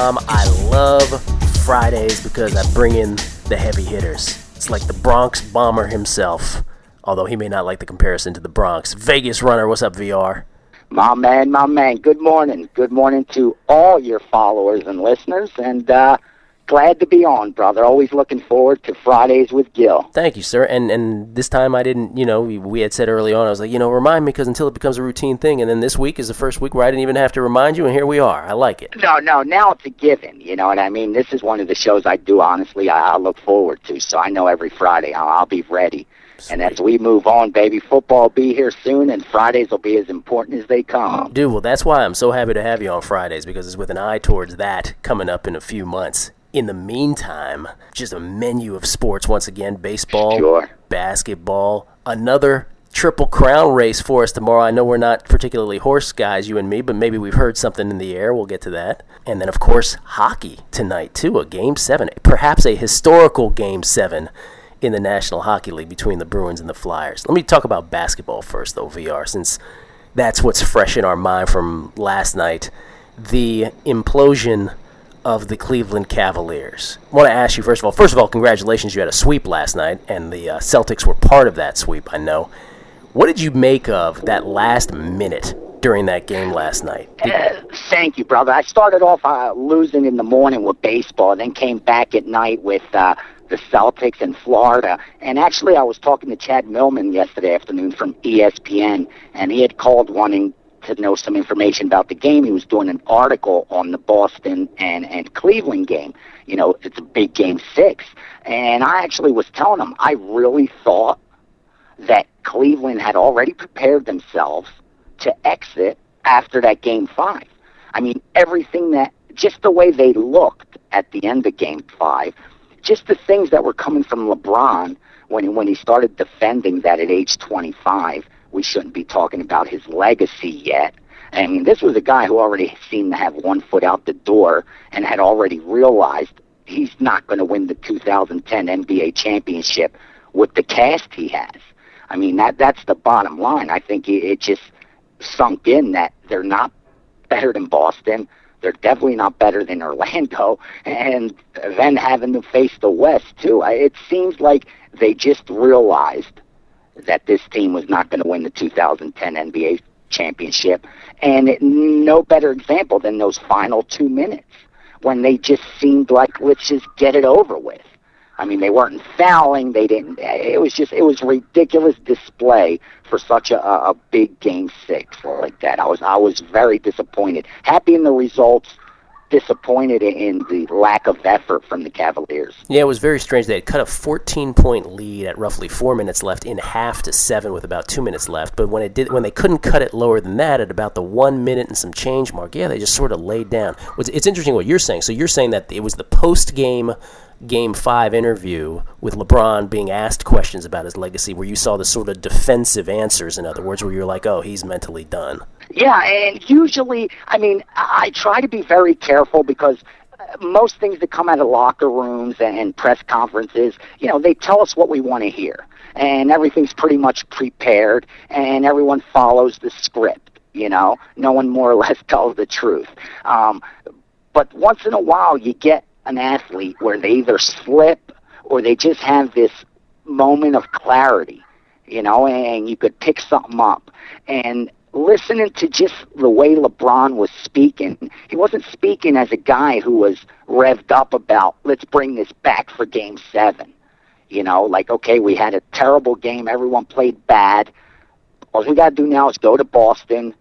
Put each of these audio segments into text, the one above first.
pregame.com. I love Fridays because I bring in the heavy hitters. It's like the Bronx bomber himself, although he may not like the comparison to the Bronx. Vegas runner, what's up, VR? My man, my man. Good morning. Good morning to all your followers and listeners. And uh, glad to be on, brother. Always looking forward to Fridays with Gill. Thank you, sir. And and this time I didn't, you know, we, we had said early on, I was like, you know, remind me because until it becomes a routine thing. And then this week is the first week where I didn't even have to remind you, and here we are. I like it. No, no, now it's a given. You know what I mean? This is one of the shows I do, honestly, I, I look forward to. So I know every Friday I'll, I'll be ready. And as we move on, baby, football will be here soon, and Fridays will be as important as they come. Dude, well, that's why I'm so happy to have you on Fridays because it's with an eye towards that coming up in a few months. In the meantime, just a menu of sports once again baseball, Sure. basketball, another triple crown race for us tomorrow. I know we're not particularly horse guys, you and me, but maybe we've heard something in the air. We'll get to that. And then, of course, hockey tonight, too, a game seven, perhaps a historical game seven in the National Hockey League between the Bruins and the Flyers. Let me talk about basketball first, though, VR, since that's what's fresh in our mind from last night. The implosion of the Cleveland Cavaliers. I want to ask you first of all. First of all, congratulations! You had a sweep last night, and the uh, Celtics were part of that sweep. I know. What did you make of that last minute during that game last night? Uh, thank you, brother. I started off uh, losing in the morning with baseball, then came back at night with uh, the Celtics in Florida. And actually, I was talking to Chad Millman yesterday afternoon from ESPN, and he had called wanting to know some information about the game. He was doing an article on the Boston and, and Cleveland game. You know, it's a big game six. And I actually was telling him I really thought that Cleveland had already prepared themselves to exit after that game five. I mean, everything that, just the way they looked at the end of game five, just the things that were coming from LeBron when, when he started defending that at age 25, we shouldn't be talking about his legacy yet. I mean, this was a guy who already seemed to have one foot out the door and had already realized he's not going to win the 2010 NBA championship with the cast he has. I mean, that that's the bottom line. I think it, just sunk in that they're not better than Boston. They're definitely not better than Orlando, and then having to face the West too, it seems like they just realized that this team was not going to win the 2010 NBA championship, and it, no better example than those final two minutes when they just seemed like let's just get it over with. I mean, they weren't fouling. They didn't. It was just it was ridiculous display for such a, a big game six like that. I was I was very disappointed. Happy in the results, disappointed in the lack of effort from the Cavaliers. Yeah, it was very strange. They had cut a 14 point lead at roughly four minutes left in half to seven with about two minutes left. But when it did, when they couldn't cut it lower than that at about the one minute and some change mark, yeah, they just sort of laid down. It's, it's interesting what you're saying. So you're saying that it was the post game. Game five interview with LeBron being asked questions about his legacy, where you saw the sort of defensive answers, in other words, where you're like, oh, he's mentally done. Yeah, and usually, I mean, I try to be very careful because uh, most things that come out of locker rooms and press conferences, you know, they tell us what we want to hear, and everything's pretty much prepared, and everyone follows the script. You know, no one more or less tells the truth. Um, but once in a while, you get an athlete where they either slip or they just have this moment of clarity, you know, and you could pick something up. And listening to just the way LeBron was speaking, he wasn't speaking as a guy who was revved up about, let's bring this back for game seven. You know, like, okay, we had a terrible game, everyone played bad. All we got to do now is go to Boston,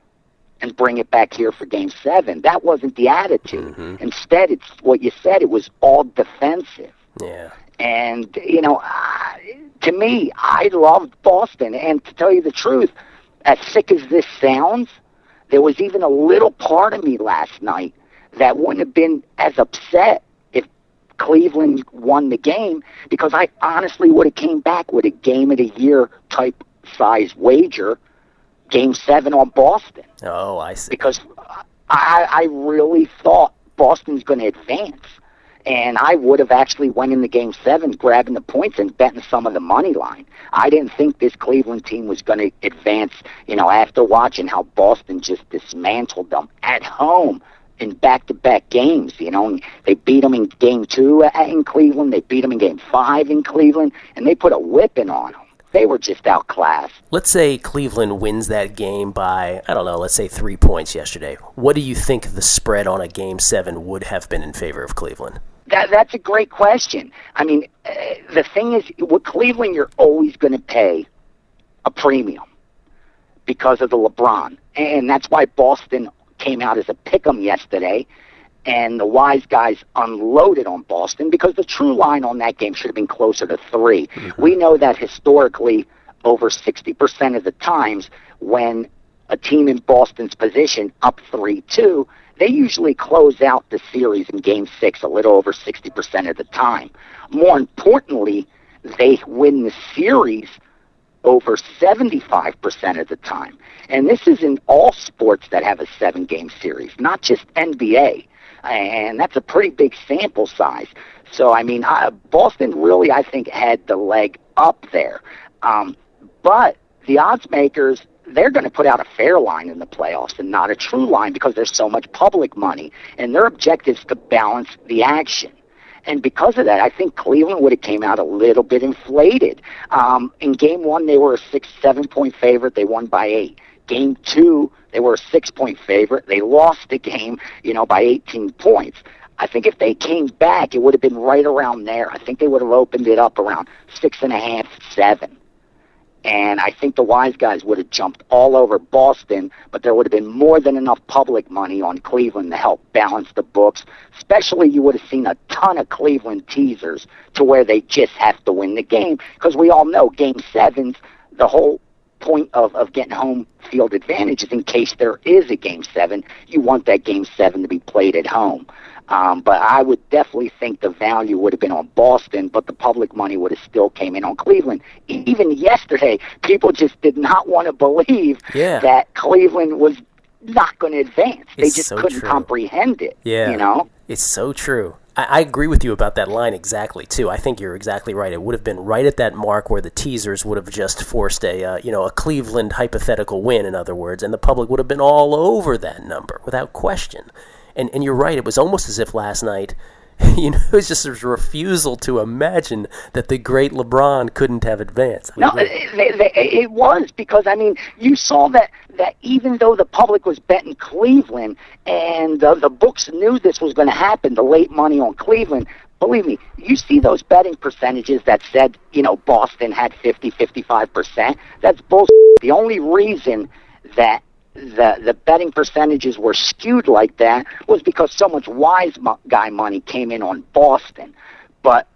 and bring it back here for game seven. That wasn't the attitude. Instead, it's what you said, it was all defensive. Yeah. And, you know, uh, to me, I loved Boston. And to tell you the truth, as sick as this sounds, there was even a little part of me last night that wouldn't have been as upset if Cleveland won the game because I honestly would have came back with a game of the year type size wager, game seven on Boston Oh, I see. because I, I really thought Boston's going to advance. and I would have actually went in the game seven, grabbing the points and betting some of the money line. I didn't think this Cleveland team was going to advance. You know, after watching how Boston just dismantled them at home in back-to-back games. You know, they beat them in Game Two in Cleveland. They beat them in Game Five in Cleveland, and they put a whipping on them. They were just outclassed. Let's say Cleveland wins that game by, I don't know, let's say three points yesterday. What do you think the spread on a game seven would have been in favor of Cleveland? That, that's a great question. I mean, uh, the thing is, with Cleveland, you're always going to pay a premium because of the LeBron. And that's why Boston came out as a pick 'em yesterday and the wise guys unloaded on Boston because the true line on that game should have been closer to 3 mm-hmm. We know that historically, over 60% of the times when a team in Boston's position up 3 2, they usually close out the series in game six a little over 60% of the time. More importantly, they win the series over 75% of the time. And this is in all sports that have a seven game series, not just NBA and that's a pretty big sample size. So I mean, uh, Boston really, I think, had the leg up there. Um, but the odds makers, they're going to put out a fair line in the playoffs and not a true line because there's so much public money, and their objective is to balance the action. And because of that, I think Cleveland would have came out a little bit inflated. Um, in game one, they were a six, seven point favorite. They won by eight. Game two, they were a six point favorite. They lost the game, you know, by 18 points. I think if they came back, it would have been right around there. I think they would have opened it up around six and a half, seven. And I think the wise guys would have jumped all over Boston, but there would have been more than enough public money on Cleveland to help balance the books. Especially, you would have seen a ton of Cleveland teasers to where they just have to win the game. Because we all know game sevens, the whole point of, of getting home field advantage is in case there is a game seven, you want that game seven to be played at home. Um, but I would definitely think the value would have been on Boston, but the public money would have still came in on Cleveland. Even yesterday, people just did not want to believe yeah. that Cleveland was not going to advance. They it's just so couldn't true. comprehend it. Yeah. You know? It's so true. I, I agree with you about that line exactly too. I think you're exactly right. It would have been right at that mark where the teasers would have just forced a uh, you know a Cleveland hypothetical win, in other words, and the public would have been all over that number without question. And and you're right. It was almost as if last night you know, it was just a refusal to imagine that the great LeBron couldn't have advanced. No, they, they, it was because I mean, you saw that that even though the public was betting Cleveland and uh, the books knew this was going to happen, the late money on Cleveland. Believe me, you see those betting percentages that said, you know, Boston had 50, 55%. That's bullshit. The only reason that the the betting percentages were skewed like that was because so much wise mo- guy money came in on Boston, but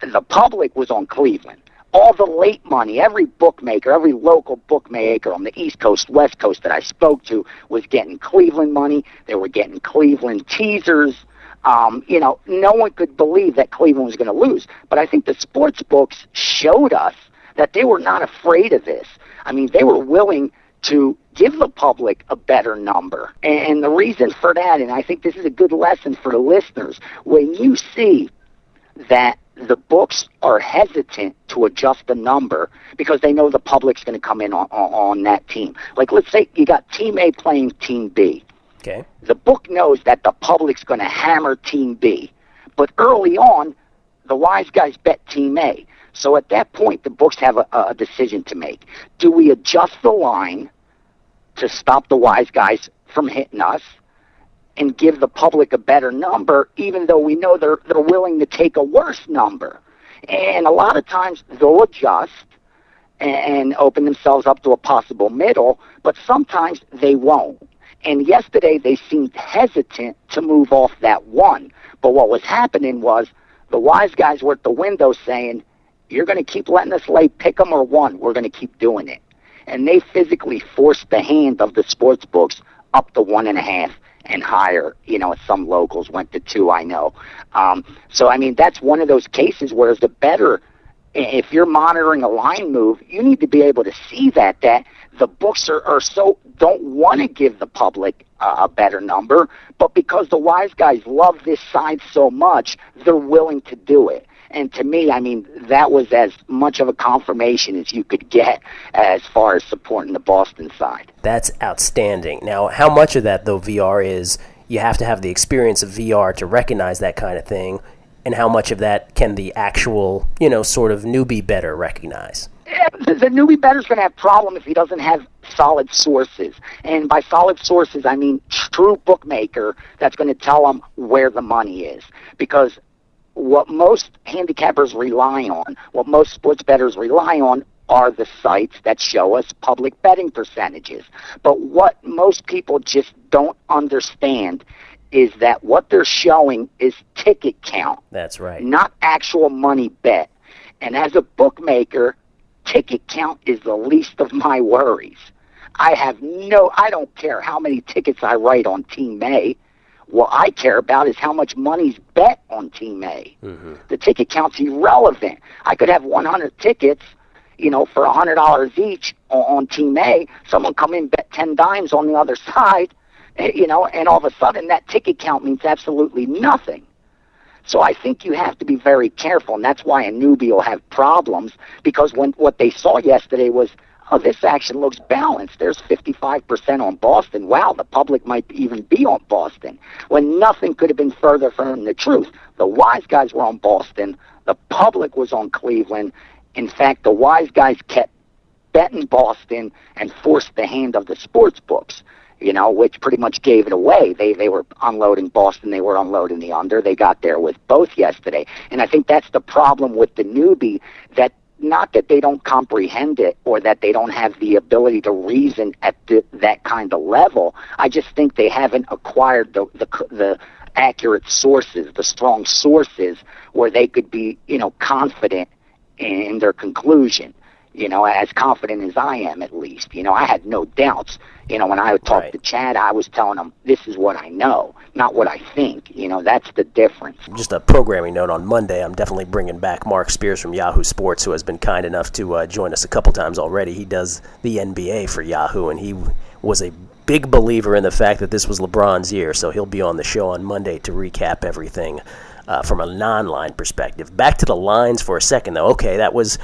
the public was on Cleveland. All the late money, every bookmaker, every local bookmaker on the East Coast, West Coast that I spoke to was getting Cleveland money. They were getting Cleveland teasers. Um, you know, no one could believe that Cleveland was going to lose. But I think the sports books showed us that they were not afraid of this. I mean, they were willing to give the public a better number. And the reason for that, and I think this is a good lesson for the listeners, when you see that the books are hesitant to adjust the number because they know the public's going to come in on, on, that team. Like, let's say you got Team A playing Team B. Okay. The book knows that the public's going to hammer Team B. But early on, the wise guys bet Team A. So at that point, the books have a, a decision to make. Do we adjust the line to stop the wise guys from hitting us and give the public a better number, even though we know they're, they're willing to take a worse number? And a lot of times they'll adjust and open themselves up to a possible middle, but sometimes they won't. And yesterday they seemed hesitant to move off that one. But what was happening was the wise guys were at the window saying, you're going to keep letting us lay pick 'em or one. We're going to keep doing it. And they physically forced the hand of the sports books up to one and a half and higher. You know, some locals went to two, I know. Um, so, I mean, that's one of those cases where the bettor, if you're monitoring a line move, you need to be able to see that, that the books are, are so, don't want to give the public uh, a better number, but because the wise guys love this side so much, they're willing to do it. And to me, I mean, that was as much of a confirmation as you could get as far as supporting the Boston side. That's outstanding. Now, how much of that, though, VR is you have to have the experience of VR to recognize that kind of thing, and how much of that can the actual, you know, sort of newbie bettor recognize? The, the newbie bettor's going to have problem if he doesn't have solid sources. And by solid sources, I mean true bookmaker that's going to tell him where the money is. Because what most handicappers rely on, what most sports bettors rely on, are the sites that show us public betting percentages. But what most people just don't understand is that what they're showing is ticket count. That's right. Not actual money bet. And as a bookmaker, ticket count is the least of my worries. I have no, I don't care how many tickets I write on Team A. What I care about is how much money's bet on Team A. Mm-hmm. The ticket count's irrelevant. I could have 100 tickets, you know, for $100 each on, on Team A. Someone come in, bet 10 dimes on the other side, eh, you know, and all of a sudden that ticket count means absolutely nothing. So I think you have to be very careful, and that's why a newbie will have problems because when what they saw yesterday was oh, this action looks balanced. There's 55% on Boston. Wow, the public might even be on Boston. When nothing could have been further from the truth. The wise guys were on Boston. The public was on Cleveland. In fact, the wise guys kept betting Boston and forced the hand of the sports books you know, which pretty much gave it away. They they were unloading Boston, they were unloading the under. They got there with both yesterday, and I think that's the problem with the newbie that not that they don't comprehend it or that they don't have the ability to reason at the, that kind of level. I just think they haven't acquired the, the the accurate sources, the strong sources, where they could be, you know, confident in their conclusion you know, as confident as I am at least. You know, I had no doubts. You know, when I talked right. to Chad, I was telling him, this is what I know, not what I think. You know, that's the difference. Just a programming note on Monday, I'm definitely bringing back Marc Spears from Yahoo Sports, who has been kind enough to uh, join us a couple times already. He does the NBA for Yahoo, and he was a big believer in the fact that this was LeBron's year, so he'll be on the show on Monday to recap everything uh, from a non line perspective. Back to the lines for a second, though. Okay, that was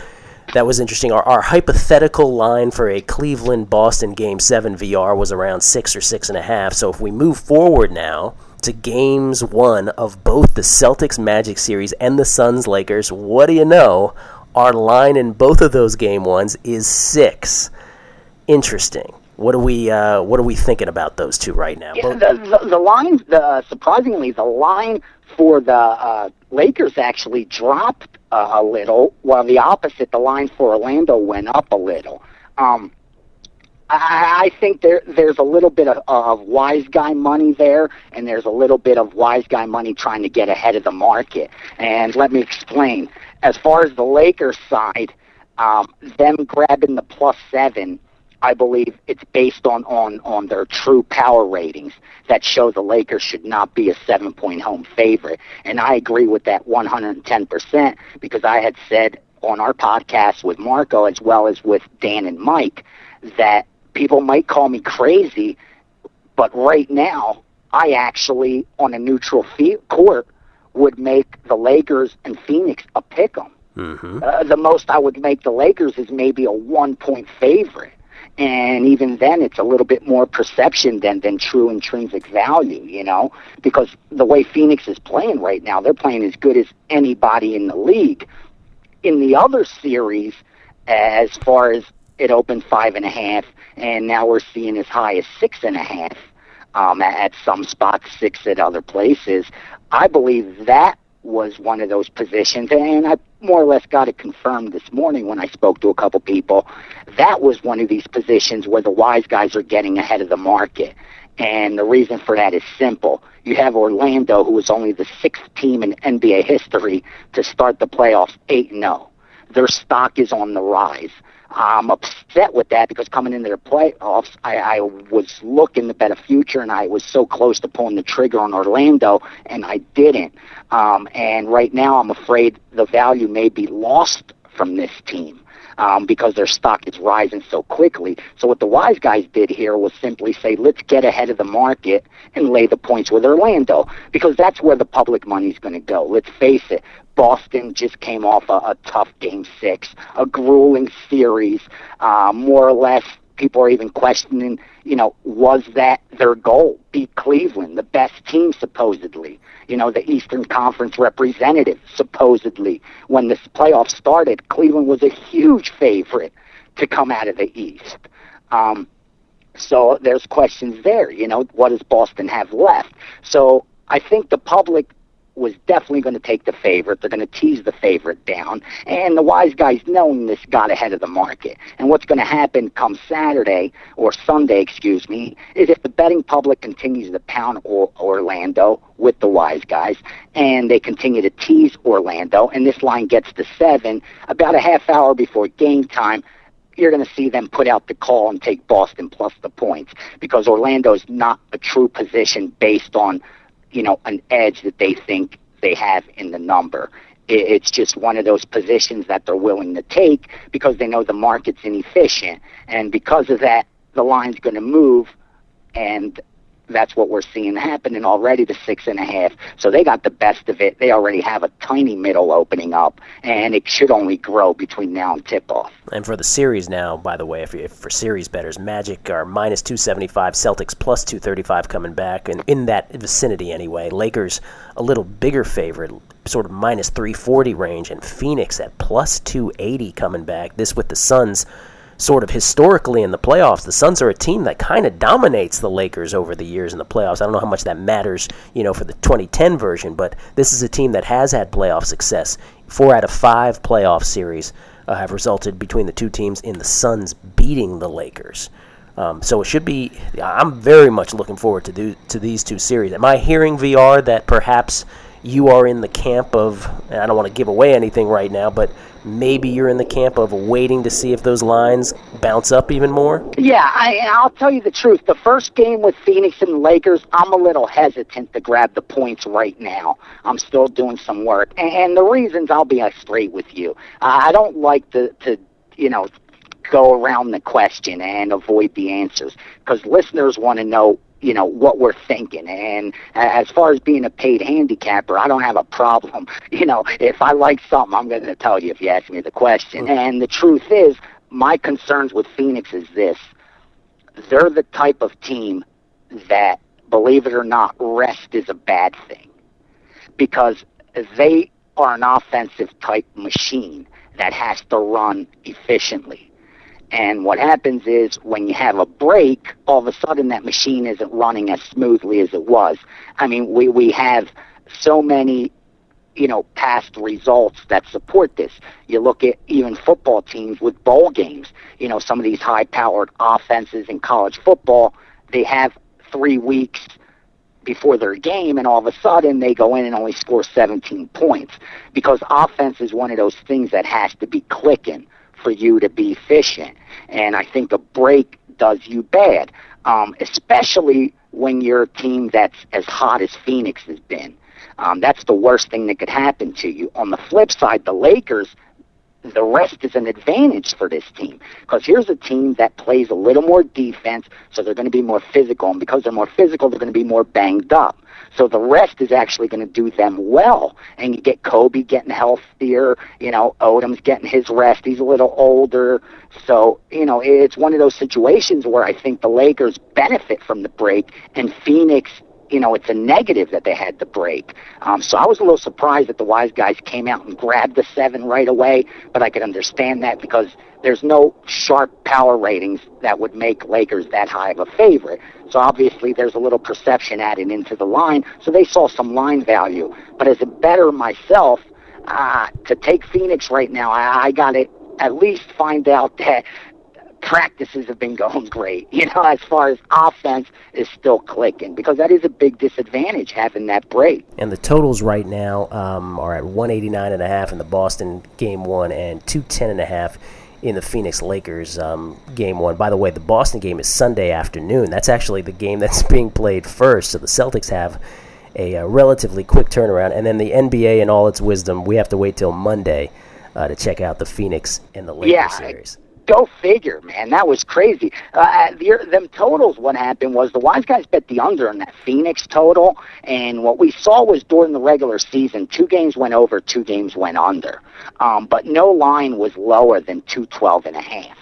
that was interesting. Our, our hypothetical line for a Cleveland Boston Game 7 VR was around 6 or 6.5. So if we move forward now to games one of both the Celtics Magic series and the Suns Lakers, what do you know? Our line in both of those game ones is 6. Interesting. What are we uh, What are we thinking about those two right now? Yeah, the, the, the line, the, surprisingly, the line for the uh, Lakers actually dropped uh, a little, while the opposite, the line for Orlando went up a little. Um, I, I think there there's a little bit of, of wise guy money there, and there's a little bit of wise guy money trying to get ahead of the market. And let me explain. As far as the Lakers side, um, them grabbing the plus seven I believe it's based on, on, on their true power ratings that show the Lakers should not be a seven point home favorite. And I agree with that 110% because I had said on our podcast with Marco as well as with Dan and Mike that people might call me crazy, but right now I actually, on a neutral court, would make the Lakers and Phoenix a pick 'em. Mm-hmm. Uh, the most I would make the Lakers is maybe a one point favorite and even then it's a little bit more perception than than true intrinsic value you know? Because the way phoenix is playing right now they're playing as good as anybody in the league. In the other series as far as it opened five and a half and now we're seeing as high as six and a half um, at some spots six at other places i believe that was one of those positions, and I more or less got it confirmed this morning when I spoke to a couple people. That was one of these positions where the wise guys are getting ahead of the market. And the reason for that is simple. You have Orlando, who was only the sixth team in NBA history to start the playoffs 8 0. Their stock is on the rise. I'm upset with that because coming into the playoffs, I, I was looking to bet a future, and I was so close to pulling the trigger on Orlando, and I didn't. Um, and right now, I'm afraid the value may be lost from this team. Um, because their stock is rising so quickly. So what the wise guys did here was simply say, let's get ahead of the market and lay the points with Orlando because that's where the public money is going to go. Let's face it. Boston just came off a, a tough game six, a grueling series, uh, more or less people are even questioning, you know, was that their goal? Beat Cleveland, the best team supposedly. You know, the Eastern Conference representative supposedly. When this playoff started, Cleveland was a huge favorite to come out of the East. Um, so there's questions there. You know, what does Boston have left? So I think the public was definitely going to take the favorite. They're going to tease the favorite down. And the wise guys, knowing this, got ahead of the market. And what's going to happen come Saturday, or Sunday, excuse me, is if the betting public continues to pound or- Orlando with the wise guys, and they continue to tease Orlando, and this line gets to seven, about a half hour before game time, you're going to see them put out the call and take Boston plus the points because Orlando's not a true position based on you know, an edge that they think they have in the number. It's just one of those positions that they're willing to take because they know the market's inefficient. And because of that, the line's going to move. And that's what we're seeing happening already, the six and a half. So they got the best of it. They already have a tiny middle opening up, and it should only grow between now and tip off. And for the series now, by the way, if, if for series bettors, Magic are minus 275, Celtics plus 235 coming back, and in that vicinity anyway. Lakers a little bigger favorite, sort of minus 340 range, and Phoenix at plus 280 coming back. This with the Suns sort of historically in the playoffs, the Suns are a team that kind of dominates the Lakers over the years in the playoffs. I don't know how much that matters, you know, for the 2010 version, but this is a team that has had playoff success. Four out of five playoff series uh, have resulted between the two teams in the Suns beating the Lakers. Um, so it should be. I'm very much looking forward to do, to these two series. Am I hearing VR that perhaps you are in the camp of? I don't want to give away anything right now, but maybe you're in the camp of waiting to see if those lines bounce up even more? Yeah, I, I'll tell you the truth. The first game with Phoenix and Lakers, I'm a little hesitant to grab the points right now. I'm still doing some work, and, and the reasons I'll be straight with you. I don't like to, to you know, go around the question and avoid the answers because listeners want to know you know what we're thinking. And as far as being a paid handicapper i don't have a problem. You know if i like something i'm going to tell you if you ask me the question. And the truth is my concerns with phoenix is this. They're the type of team that believe it or not rest is a bad thing. Because they are an offensive type machine that has to run efficiently and what happens is when you have a break, all of a sudden that machine isn't running as smoothly as it was. I mean, we, we have so many, you know, past results that support this. You look at even football teams with bowl games. You know, some of these high powered offenses in college football, they have three weeks before their game, and all of a sudden they go in and only score 17 points because offense is one of those things that has to be clicking for you to be efficient. And I think a break does you bad, um, especially when you're a team that's as hot as Phoenix has been. Um, that's the worst thing that could happen to you. On the flip side, the Lakers, the rest is an advantage for this team because here's a team that plays a little more defense, so they're going to be more physical, and because they're more physical, they're going to be more banged up. So the rest is actually going to do them well. And you get Kobe getting healthier. You know, Odom's getting his rest. He's a little older. So, you know, it's one of those situations where I think the Lakers benefit from the break and Phoenix you know, it's a negative that they had the break. Um, so I was a little surprised that the wise guys came out and grabbed the seven right away, but I could understand that because there's no sharp power ratings that would make Lakers that high of a favorite. So obviously there's a little perception added into the line. So they saw some line value. But as a bettor myself, uh, to take Phoenix right now, I, I got to at least find out that practices have been going great. You know, as far as offense is still clicking because that is a big disadvantage having that break. And the totals right now um, are at 189 and a half in the Boston game one and 210 and a half in the Phoenix Lakers um, game one. By the way, the Boston game is Sunday afternoon. That's actually the game that's being played first. So the Celtics have a, a relatively quick turnaround, and then the NBA, in all its wisdom, we have to wait till Monday uh, to check out the Phoenix and the Lakers Yeah, series. Go figure, man. That was crazy. Uh, the, them totals, what happened was the wise guys bet the under on that Phoenix total, and what we saw was during the regular season, two games went over, two games went under. Um, but no line was lower than 212 and a half.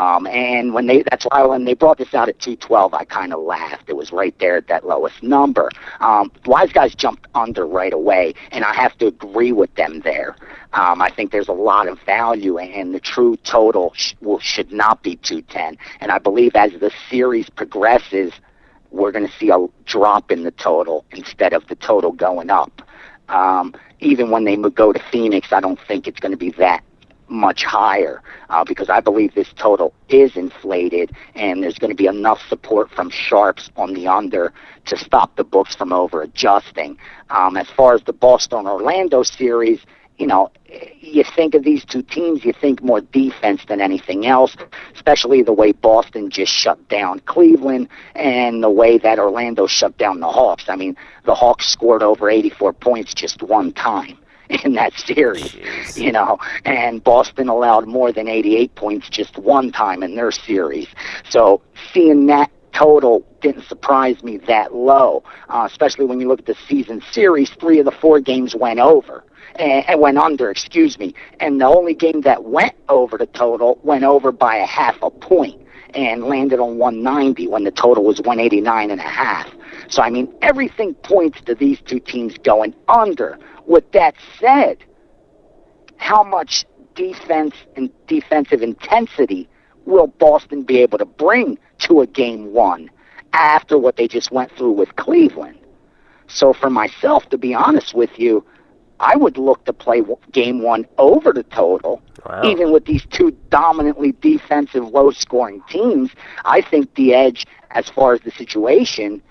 Um, and when they, that's why when they brought this out at 212, I kind of laughed. It was right there at that lowest number. Um, wise guys jumped under right away, and I have to agree with them there. Um, I think there's a lot of value, and the true total sh- will, should not be 210. And I believe as the series progresses, we're going to see a drop in the total instead of the total going up. Um, even when they go to Phoenix, I don't think it's going to be that much higher uh, because I believe this total is inflated and there's going to be enough support from sharps on the under to stop the books from over adjusting. Um, as far as the Boston Orlando series, you know, you think of these two teams, you think more defense than anything else, especially the way Boston just shut down Cleveland and the way that Orlando shut down the Hawks. I mean, the Hawks scored over 84 points just one time in that series, Jeez. you know, and Boston allowed more than 88 points just one time in their series. So seeing that total didn't surprise me that low, uh, especially when you look at the season series. Three of the four games went over and, and went under, excuse me, and the only game that went over the total went over by a half a point and landed on 190 when the total was 189 and a half. So I mean, everything points to these two teams going under. With that said, how much defense and defensive intensity will Boston be able to bring to a game one after what they just went through with Cleveland? So for myself, to be honest with you, I would look to play game one over the total. Wow. Even with these two dominantly defensive, low scoring teams, I think the edge, as far as the situation,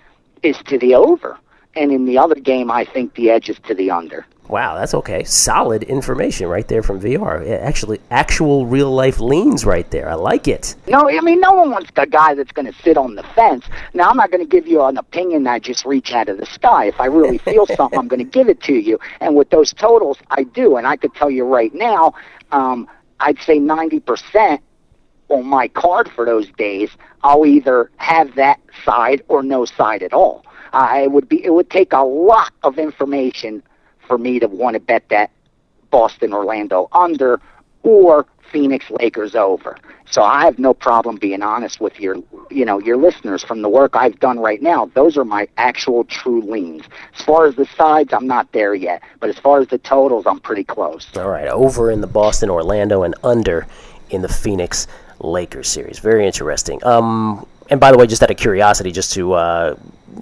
is to the over. And in the other game, I think the edge is to the under. Wow, that's okay. Solid information right there from VR. Yeah, actually, actual real life leans right there. I like it. No, I mean, no one wants a guy that's going to sit on the fence. Now, I'm not going to give you an opinion that I just reach out of the sky. If I really feel something, I'm going to give it to you. And with those totals, I do. And I could tell you right now, um, I'd say 90% on my card for those days, I'll either have that side or no side at all. It would be it would take a lot of information for me to want to bet that Boston Orlando under or Phoenix Lakers over. So I have no problem being honest with your you know your listeners from the work I've done right now. Those are my actual true leans. As far as the sides, I'm not there yet, but as far as the totals, I'm pretty close. All right, over in the Boston Orlando and under in the Phoenix Lakers series. Very interesting. Um, and by the way, just out of curiosity, just to uh,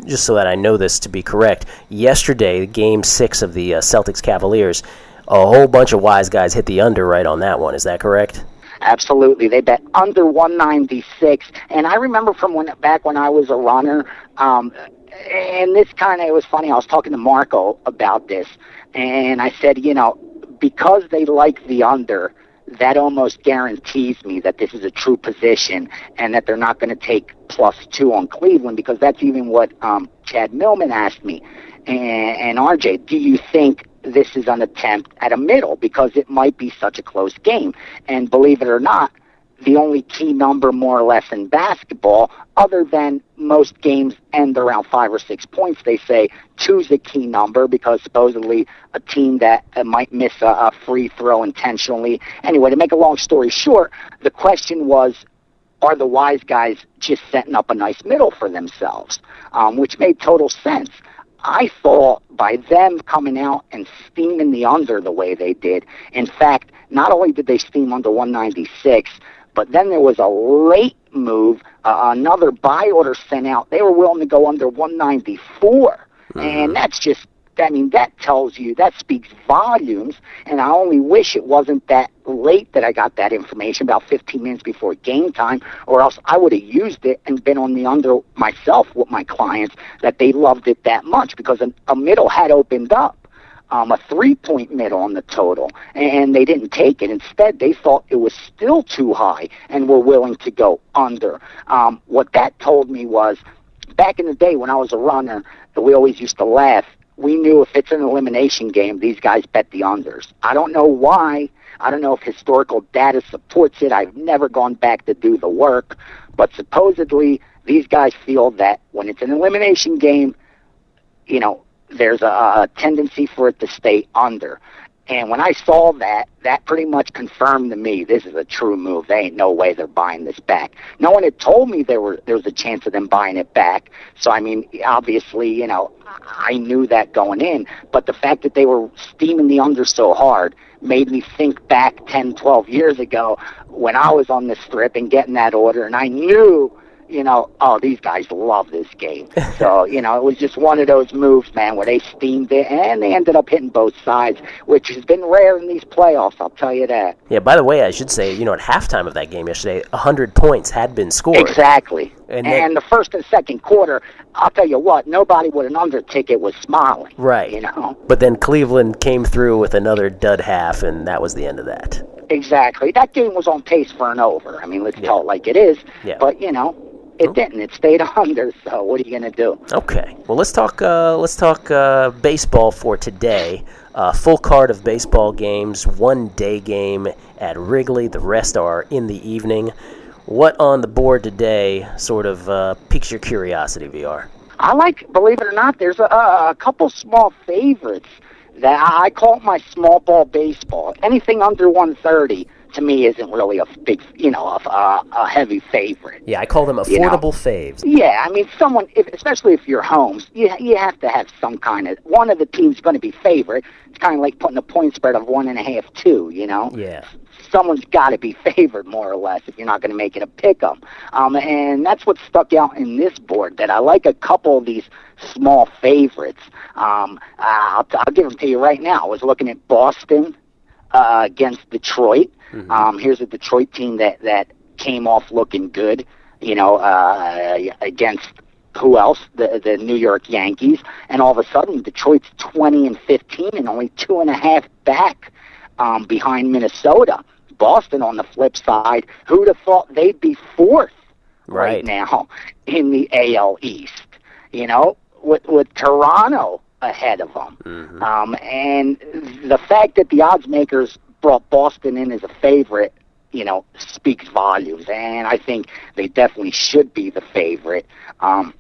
just so that I know this to be correct, yesterday, Game Six of the uh, Celtics Cavaliers, a whole bunch of wise guys hit the under right on that one. Is that correct? Absolutely, they bet under 196. And I remember from when back when I was a runner, um, and this kind of it was funny. I was talking to Marco about this, and I said, you know, because they like the under, that almost guarantees me that this is a true position and that they're not going to take plus two on Cleveland because that's even what um, Chad Millman asked me. And, and RJ, do you think this is an attempt at a middle because it might be such a close game? And believe it or not, the only key number more or less in basketball, other than most games end around five or six points, they say two's a key number because supposedly a team that uh, might miss a, a free throw intentionally. Anyway, to make a long story short, the question was, are the wise guys just setting up a nice middle for themselves, um, which made total sense. I thought by them coming out and steaming the under the way they did, in fact, not only did they steam under 196, but then there was a late move, uh, another buy order sent out. They were willing to go under 194, and that's just. I mean, that tells you, that speaks volumes, and I only wish it wasn't that late that I got that information, about 15 minutes before game time, or else I would have used it and been on the under myself with my clients that they loved it that much because a, a middle had opened up um, a three point middle on the total, and they didn't take it. Instead, they thought it was still too high and were willing to go under. Um, what that told me was back in the day when I was a runner, we always used to laugh. we knew if it's an elimination game, these guys bet the unders. I don't know why. I don't know if historical data supports it. I've never gone back to do the work, but supposedly these guys feel that when it's an elimination game, you know, there's a, a tendency for it to stay under. And when I saw that, that pretty much confirmed to me this is a true move. There ain't no way they're buying this back. No one had told me there were there was a chance of them buying it back. So I mean, obviously, you know, I knew that going in. But the fact that they were steaming the under so hard made me think back 10, 12 years ago when I was on this strip and getting that order, and I knew you know, oh, these guys love this game. so, you know, it was just one of those moves, man, where they steamed it and they ended up hitting both sides, which has been rare in these playoffs, I'll tell you that. Yeah, by the way, I should say, you know, at halftime of that game yesterday, 100 points had been scored. Exactly. And, and the first and second quarter, I'll tell you what, nobody with an under ticket was smiling. Right. You know. But then Cleveland came through with another dud half, and that was the end of that. Exactly. That game was on pace for an over. I mean, let's yeah. tell it like it is. Yeah. But, you know, it didn't. It stayed under. So what are you going to do? Okay. Well, let's talk. Uh, let's talk uh, baseball for today. Uh, full card of baseball games. One day game at Wrigley. The rest are in the evening. What on the board today sort of uh, piques your curiosity, VR? I like. Believe it or not, there's a, a couple small favorites that I call my small ball baseball. Anything under 130 to me isn't really a big, you know, a, a a heavy favorite. Yeah, I call them affordable you know? faves. Yeah, I mean, someone, if, especially if you're home, you you have to have some kind of one of the teams going to be favorite. It's kind of like putting a point spread of one and a half, two. You know. Yeah. Someone's got to be favored more or less if you're not going to make it a pick 'em. Um, and that's what stuck out in this board that I like a couple of these small favorites. Um, I'll, I'll give them to you right now. I was looking at Boston uh, against Detroit. Mm-hmm. Um, here's a Detroit team that that came off looking good, you know, uh, against who else? The the New York Yankees, and all of a sudden Detroit's 20 and 15 and only two and a half back um, behind Minnesota. Boston, on the flip side, who'd have thought they'd be fourth right, right now in the AL East? You know, with with Toronto ahead of them, mm-hmm. um, and the fact that the odds makers brought Boston in as a favorite, you know, speaks volumes. And I think they definitely should be the favorite. Um,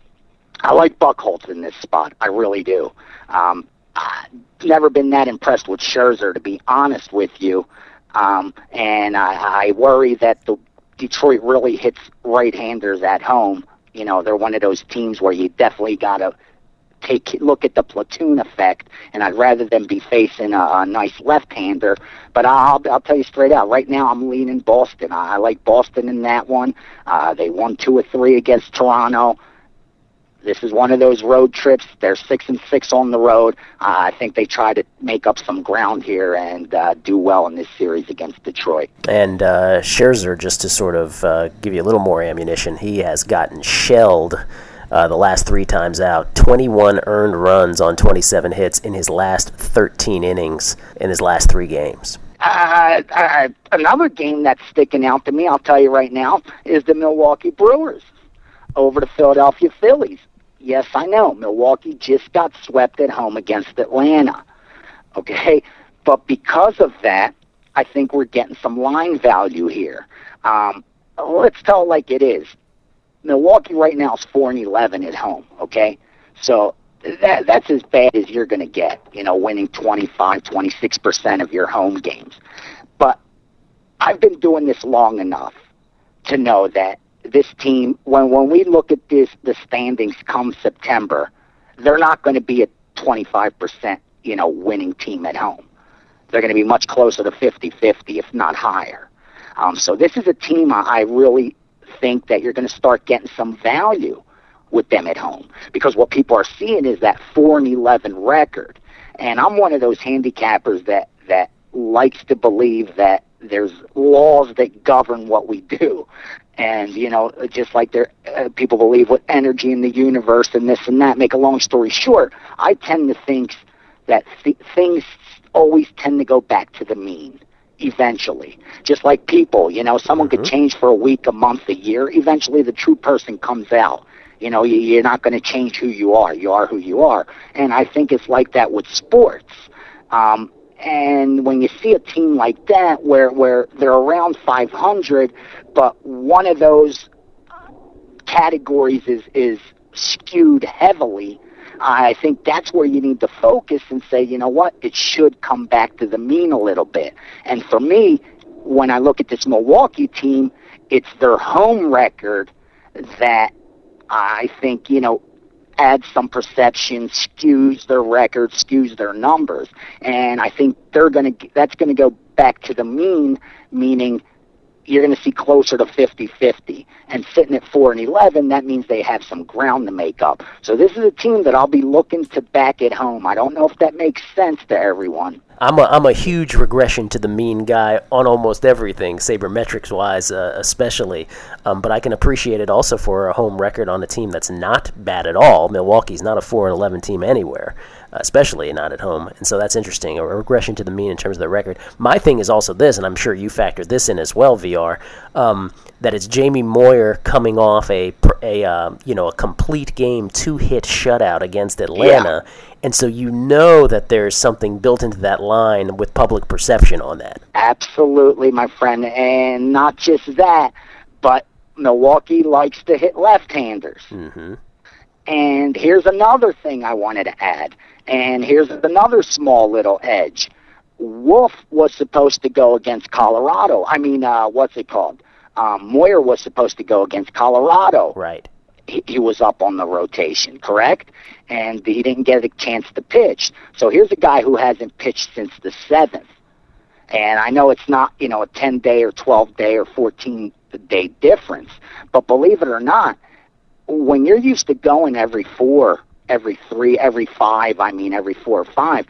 I like Buchholz in this spot. I really do. Um, I've never been that impressed with Scherzer, to be honest with you. Um, and I, I worry that the Detroit really hits right-handers at home. You know, they're one of those teams where you definitely got to take look at the platoon effect, and I'd rather them be facing a, a nice left-hander. But I'll I'll tell you straight out, right now I'm leaning Boston. I, I like Boston in that one. Uh, they won two or three against Toronto. This is one of those road trips. They're six and six on the road. Uh, I think they try to make up some ground here and uh, do well in this series against Detroit. And uh, Scherzer, just to sort of uh, give you a little more ammunition, he has gotten shelled uh, the last three times out. 21 earned runs on 27 hits in his last 13 innings in his last three games. Uh, uh, another game that's sticking out to me, I'll tell you right now, is the Milwaukee Brewers over the Philadelphia Phillies. Yes, I know. Milwaukee just got swept at home against Atlanta. Okay? But because of that, I think we're getting some line value here. Um, let's tell it like it is. Milwaukee right now is four and eleven at home. Okay, so that that's as bad as you're going to get. You know, winning 25, 26 percent of your home games. But I've been doing this long enough to know that this team, when when we look at this, the standings come September, they're not going to be a 25 percent, you know, winning team at home. They're going to be much closer to 50-50, if not higher. Um, so this is a team I really think that you're going to start getting some value with them at home because what people are seeing is that 4 and 11 record. And I'm one of those handicappers that that likes to believe that there's laws that govern what we do. And you know, just like there uh, people believe with energy in the universe and this and that. Make a long story short, I tend to think that th- things always tend to go back to the mean eventually. Just like people, you know, someone mm-hmm. could change for a week, a month, a year. Eventually, the true person comes out. You know, you- you're not going to change who you are. You are who you are. And I think it's like that with sports. Um, and when you see a team like that, where where they're around 500, but one of those categories is is skewed heavily, I think that's where you need to focus and say, you know what, it should come back to the mean a little bit. And for me, when I look at this Milwaukee team, it's their home record that I think, you know, adds some perception, skews their record, skews their numbers. And I think they're going to that's going to go back to the mean, meaning you're going to see closer to 50-50. And sitting at 4 and 11, that means they have some ground to make up. So this is a team that I'll be looking to back at home. I don't know if that makes sense to everyone. I'm a, I'm a huge regression to the mean guy on almost everything, sabermetrics wise, uh, especially. Um, but I can appreciate it also for a home record on a team that's not bad at all. Milwaukee's not a 4 and 11 team anywhere, especially not at home. And so that's interesting. A regression to the mean in terms of the record. My thing is also this, and I'm sure you factored this in as well, VR, um, that it's Jamie Moyer coming off a, a uh, you know, a complete game two hit shutout against Atlanta. And so you know that there's something built into that line with public perception on that. Absolutely, my friend. And not just that, but Milwaukee likes to hit left-handers. hmm And here's another thing I wanted to add. And here's another small little edge. Wolf was supposed to go against Colorado. I mean, uh, what's it called? Um, Moyer was supposed to go against Colorado. Right. He, he was up on the rotation, correct? And he didn't get a chance to pitch. So here's a guy who hasn't pitched since the seventh. And I know it's not, you know, a 10 day or 12 day or 14 day difference. But believe it or not, when you're used to going every four, every three, every five, I mean every four or five,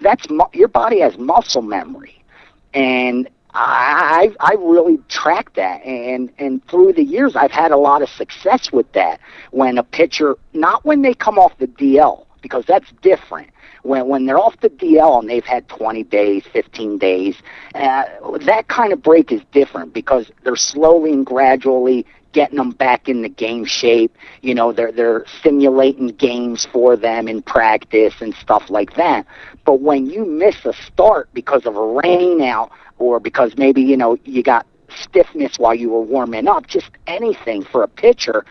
that's mu- your body has muscle memory, and I I really track that, and and through the years I've had a lot of success with that. When a pitcher, not when they come off the DL, because that's different. When when they're off the DL and they've had 20 days, 15 days, uh, that kind of break is different because they're slowly and gradually getting them back in the game shape. You know, they're they're simulating games for them in practice and stuff like that. But when you miss a start because of a rain out or because maybe, you know, you got stiffness while you were warming up, just anything for a pitcher,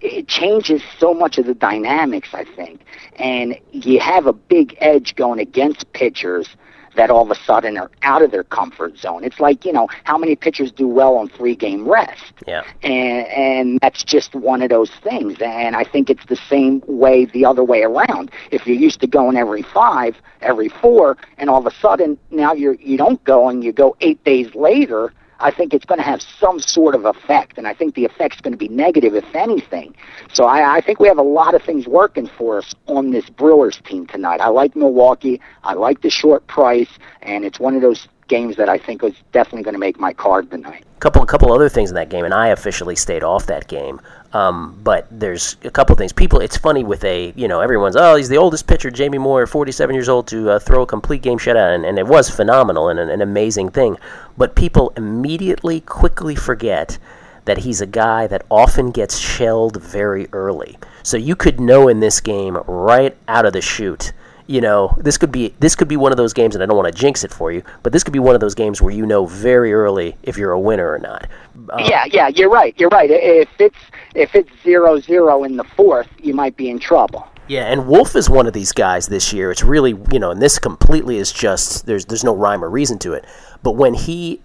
it changes so much of the dynamics, I think. And you have a big edge going against pitchers that all of a sudden are out of their comfort zone. It's like, you know, how many pitchers do well on three game rest? Yeah. and and that's just one of those things and i think it's the same way the other way around if you're used to going every five every four and all of a sudden now you're you don't go and you go eight days later i think it's going to have some sort of effect and i think the effect's going to be negative if anything. So I, I think we have a lot of things working for us on this brewers team tonight. I like milwaukee. I like the short price and it's one of those games that i think is definitely going to make my card tonight. Couple couple other things in that game, and I officially stayed off that game. Um, but there's a couple things. People, it's funny with a you know everyone's oh he's the oldest pitcher, Jamie Moyer, 47 years old to uh, throw a complete game shutout, and, and it was phenomenal and an, an amazing thing. But people immediately quickly forget that he's a guy that often gets shelled very early. So you could know in this game right out of the chute you know this could be this could be one of those games and I don't want to jinx it for you but this could be one of those games where you know very early if you're a winner or not uh, yeah, yeah, you're right. You're right. If it's if it's zero zero in the fourth, you might be in trouble. yeah and Wolf is one of these guys this year it's really you know and this completely is just there's there's no rhyme or reason to it but when he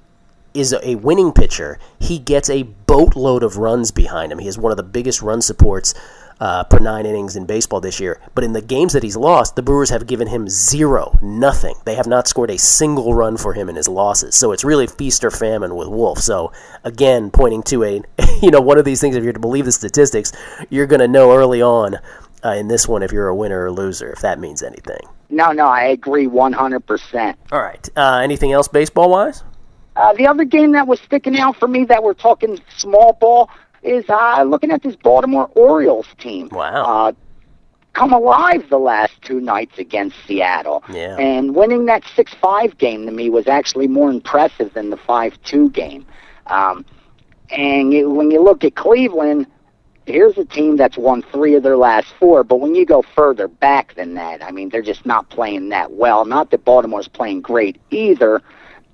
is a winning pitcher he gets a boatload of runs behind him he has one of the biggest run supports uh, per nine innings in baseball this year. But in the games that he's lost, the Brewers have given him zero, nothing. They have not scored a single run for him in his losses. So it's really feast or famine with Wolf. So again, pointing to a, you know, one of these things. If you're to believe the statistics, you're going to know early on uh, in this one if you're a winner or loser, if that means anything. No, no, I agree 100%. All right. Uh, anything else baseball wise? Uh, the other game that was sticking out for me that we're talking small ball is uh, looking at this Baltimore Orioles team. Wow. Uh, come alive the last two nights against Seattle. Yeah. And winning that 6 5 game to me was actually more impressive than the 5 2 game. Um, and you, when you look at Cleveland, here's a team that's won three of their last four, but when you go further back than that, I mean, they're just not playing that well. Not that Baltimore's playing great either,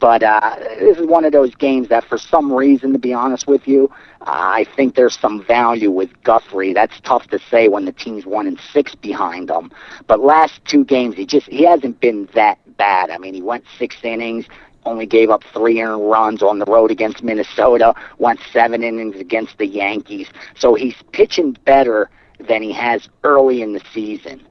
but uh, this is one of those games that, for some reason, to be honest with you, uh, I think there's some value with Guthrie. That's tough to say when the team's one and six behind him. But last two games, he just he hasn't been that bad. I mean, he went six innings, only gave up three earned runs on the road against Minnesota, went seven innings against the Yankees. So he's pitching better than he has early in the season.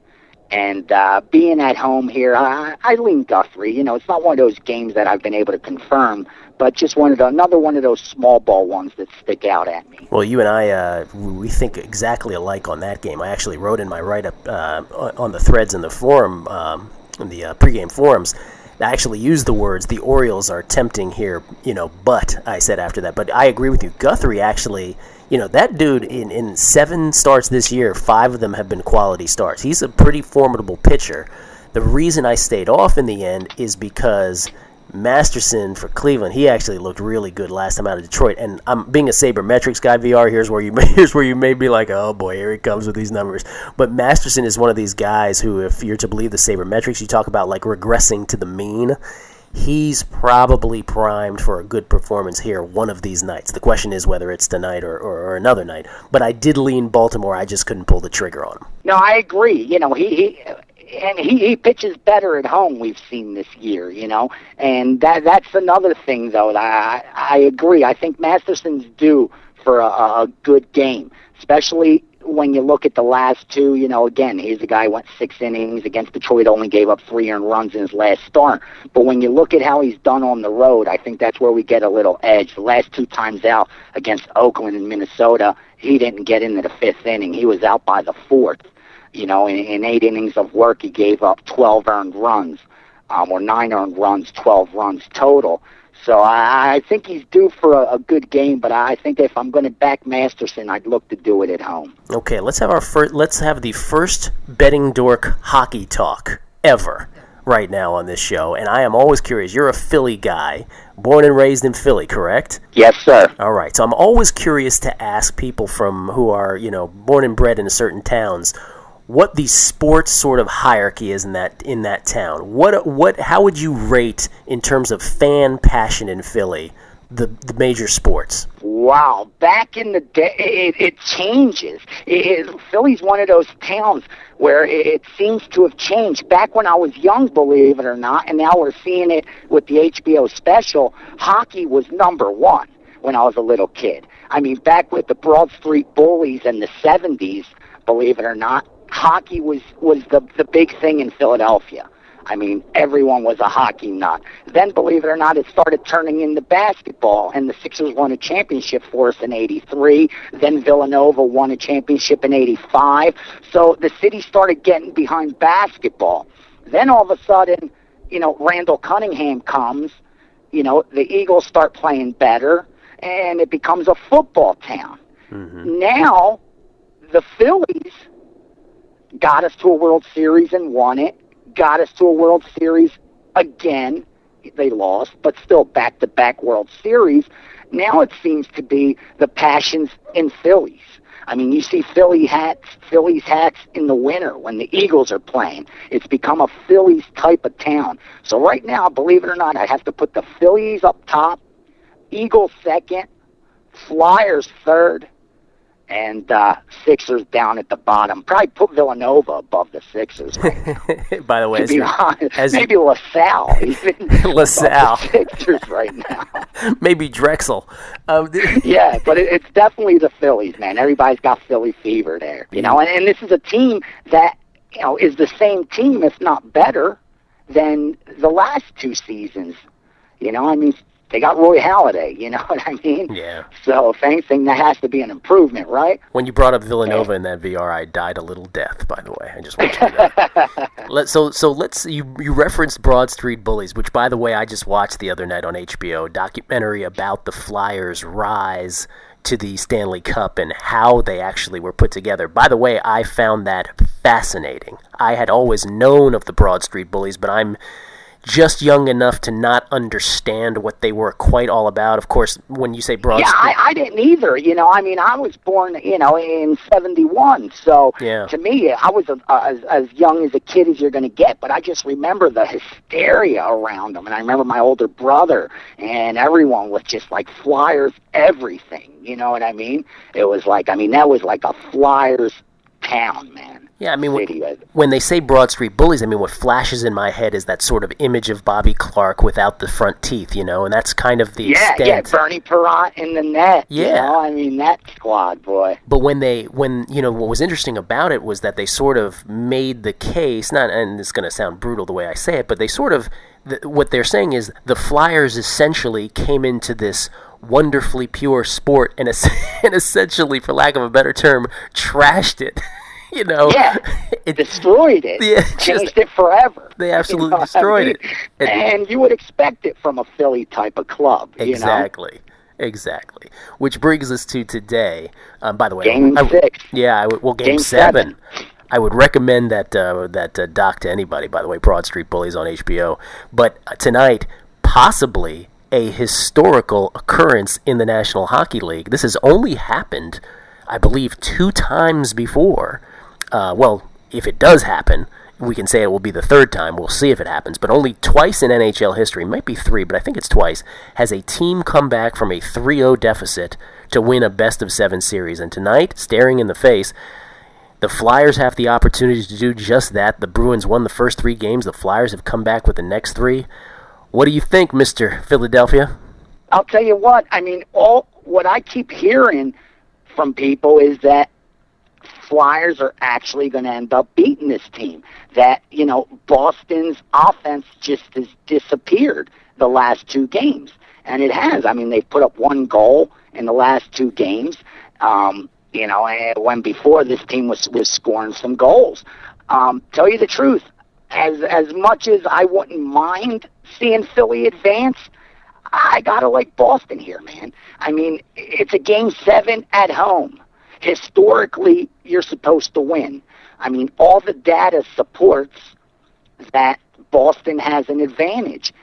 And uh, being at home here, I, I lean Guthrie. You know, it's not one of those games that I've been able to confirm, but just one of the, another one of those small ball ones that stick out at me. Well, you and I, uh, we think exactly alike on that game. I actually wrote in my write up uh, on the threads in the forum, um, in the uh, pregame forums. I actually used the words the Orioles are tempting here, you know, but I said after that. But I agree with you. Guthrie actually you know that dude in, in seven starts this year five of them have been quality starts he's a pretty formidable pitcher the reason i stayed off in the end is because masterson for cleveland he actually looked really good last time out of detroit and i'm being a sabermetrics guy vr here's where you here's where you may be like oh boy here he comes with these numbers but masterson is one of these guys who if you're to believe the sabermetrics you talk about like regressing to the mean he's probably primed for a good performance here one of these nights. The question is whether it's tonight or, or, or, another night. But I did lean Baltimore. I just couldn't pull the trigger on him. No, I agree. You know, he, he and he, he pitches better at home. We've seen this year, you know, and that that's another thing though. I I agree. I think Masterson's due for a, a good game, especially when you look at the last two, you know, again, he's a guy who went six innings against Detroit, only gave up three earned runs in his last start. But when you look at how he's done on the road, I think that's where we get a little edge. The last two times out against Oakland and Minnesota, he didn't get into the fifth inning. He was out by the fourth. You know, in, in eight innings of work, he gave up 12 earned runs, um, or nine earned runs, 12 runs total. So I, I think he's due for a, a good game, but I think if I'm going to back Masterson, I'd look to do it at home. Okay, let's have our first. Let's have the first betting dork hockey talk ever right now on this show. And I am always curious. You're a Philly guy, born and raised in Philly, correct? Yes, sir. All right. So I'm always curious to ask people from who are you know born and bred in certain towns what the sports sort of hierarchy is in that in that town. What what how would you rate in terms of fan passion in Philly the the major sports? Wow, back in the day, it, it changes. It, it, Philly's one of those towns where it, it seems to have changed. Back when I was young, believe it or not, and now we're seeing it with the HBO special. Hockey was number one when I was a little kid. I mean, back with the Broad Street Bullies in the '70s, believe it or not, hockey was was the the big thing in Philadelphia. I mean, everyone was a hockey nut. Then, believe it or not, it started turning into basketball, and the Sixers won a championship for us in '83. Then Villanova won a championship in '85. So the city started getting behind basketball. Then all of a sudden, you know, Randall Cunningham comes. You know, the Eagles start playing better, and it becomes a football town. Mm-hmm. Now, the Phillies got us to a World Series and won it, got us to a World Series again. They lost, but still back to back World Series. Now it seems to be the passions in Phillies. I mean, you see Philly hats, Phillies hats in the winter when the Eagles are playing. It's become a Phillies type of town. So right now, believe it or not, I have to put the Phillies up top, Eagles second, Flyers third, and uh, Sixers down at the bottom. Probably put Villanova above the Sixers. Right By the way, to be honest, as maybe you... LaSalle LaSalle Sixers right now. maybe Drexel. Um, yeah, but it, it's definitely the Phillies, man. Everybody's got Philly fever there, you know. And, and this is a team that you know is the same team, if not better, than the last two seasons. You know, I mean, they got Roy Halladay. You know what I mean? Yeah. So if anything, that has to be an improvement, right? When you brought up Villanova in that VR, I died a little death. By the way, I just want you to know. Let, so so let's you you referenced Broad Street Bullies, which by the way I just watched the other night on HBO, documentary about the Flyers' rise to the Stanley Cup and how they actually were put together. By the way, I found that fascinating. I had always known of the Broad Street Bullies, but I'm just young enough to not understand what they were quite all about. Of course, when you say Broad Yeah, I, I didn't either. You know, I mean, I was born, you know, in '71, so Yeah. to me, I was a, as as young as a kid as you're going to get. But I just remember the hysteria around them, and I remember my older brother and everyone was just like flyers, everything. You know what I mean? It was like, I mean, that was like a flyers town, man. Yeah, I mean, when, when they say Broad Street Bullies, I mean, what flashes in my head is that sort of image of Bobby Clarke without the front teeth, you know, and that's kind of the Yeah, extent. yeah, Bernie Parent in the net. you Yeah. know? I mean that squad, boy. But when they, when you know, what was interesting about it was that they sort of made the case. Not, and it's going to sound brutal the way I say it, but they sort of, th- what they're saying is the Flyers essentially came into this wonderfully pure sport and, es- and essentially, for lack of a better term, trashed it. you know, Yeah, it, destroyed it. Yeah, changed it forever. They absolutely You know what I destroyed mean? it. And- And, you would expect it from a Philly type of club. You know? Exactly. Exactly. Which brings us to today. Um, by the way, Game I- six. Yeah, I would, well, game, Game seven. seven. I would recommend that uh, that uh, doc to anybody. By the way, Broad Street Bullies on HBO. But uh, tonight, possibly a historical occurrence in the National Hockey League. This has only happened, I believe, two times before. Uh, well, if it does happen, we can say it will be the third time. We'll see if it happens. But only twice in NHL history, might be three, but I think it's twice, has a team come back from a 3 0 deficit to win a best of seven series. And tonight, staring in the face, the Flyers have the opportunity to do just that. The Bruins won the first three games. The Flyers have come back with the next three. What do you think, Mr. Philadelphia? I'll tell you what. I mean, all what I keep hearing from people is that Flyers are actually going to end up beating this team. That you know, Boston's offense just has disappeared the last two games, and it has. I mean, they've put up one goal in the last two games. Um, you know, and when before this team was was scoring some goals. Um, tell you the truth, as as much as I wouldn't mind seeing Philly advance, I gotta like Boston here, man. I mean, it's a game seven at home. Historically, you're supposed to win. I mean, all the data supports that Boston has an advantage.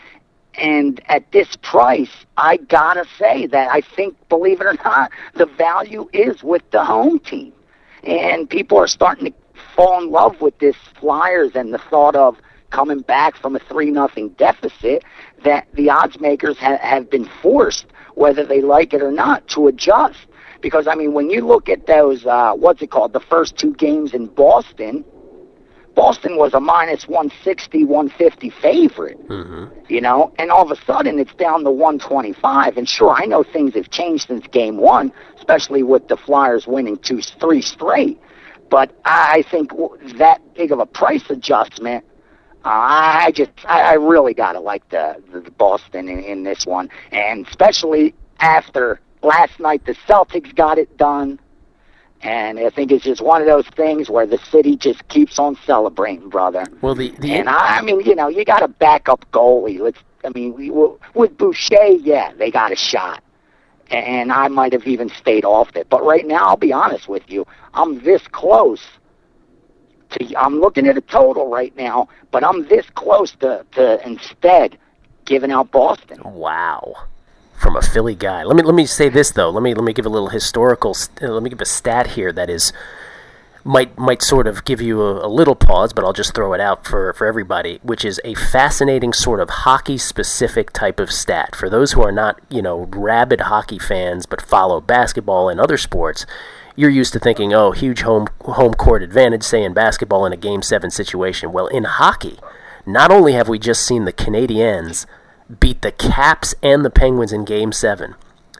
And at this price, I gotta say that I think, believe it or not, the value is with the home team. And people are starting to fall in love with this Flyers and the thought of coming back from a three nothing deficit that the odds makers ha- have been forced, whether they like it or not, to adjust. Because I mean, when you look at those, uh, what's it called, the first two games in Boston, Boston was a minus 160, 150 favorite you know, and all of a sudden it's down to 125. And sure, I know things have changed since game one, especially with the Flyers winning two, three straight. But I think that big of a price adjustment, uh, I just, I, I really gotta like the, the, the Boston in, in this one, and especially after last night the Celtics got it done. And I think it's just one of those things where the city just keeps on celebrating, brother. Well, the, the And I, I mean, you know, you got a backup goalie. Let's, I mean, we, with Boucher, yeah, they got a shot, and I might have even stayed off it. But right now, I'll be honest with you, I'm this close. To, I'm looking at a total right now, but I'm this close to, to instead giving out Boston. Wow. From a Philly guy. Let me let me say this though. Let me let me give a little historical. st- uh, Let me give a stat here that is might might sort of give you a, a little pause, but I'll just throw it out for for everybody, which is a fascinating sort of hockey specific type of stat. For those who are not you know rabid hockey fans but follow basketball and other sports. You're used to thinking, oh, huge home home court advantage, say in basketball in a game seven situation. Well, in hockey, not only have we just seen the Canadiens beat the Caps and the Penguins in Game 7.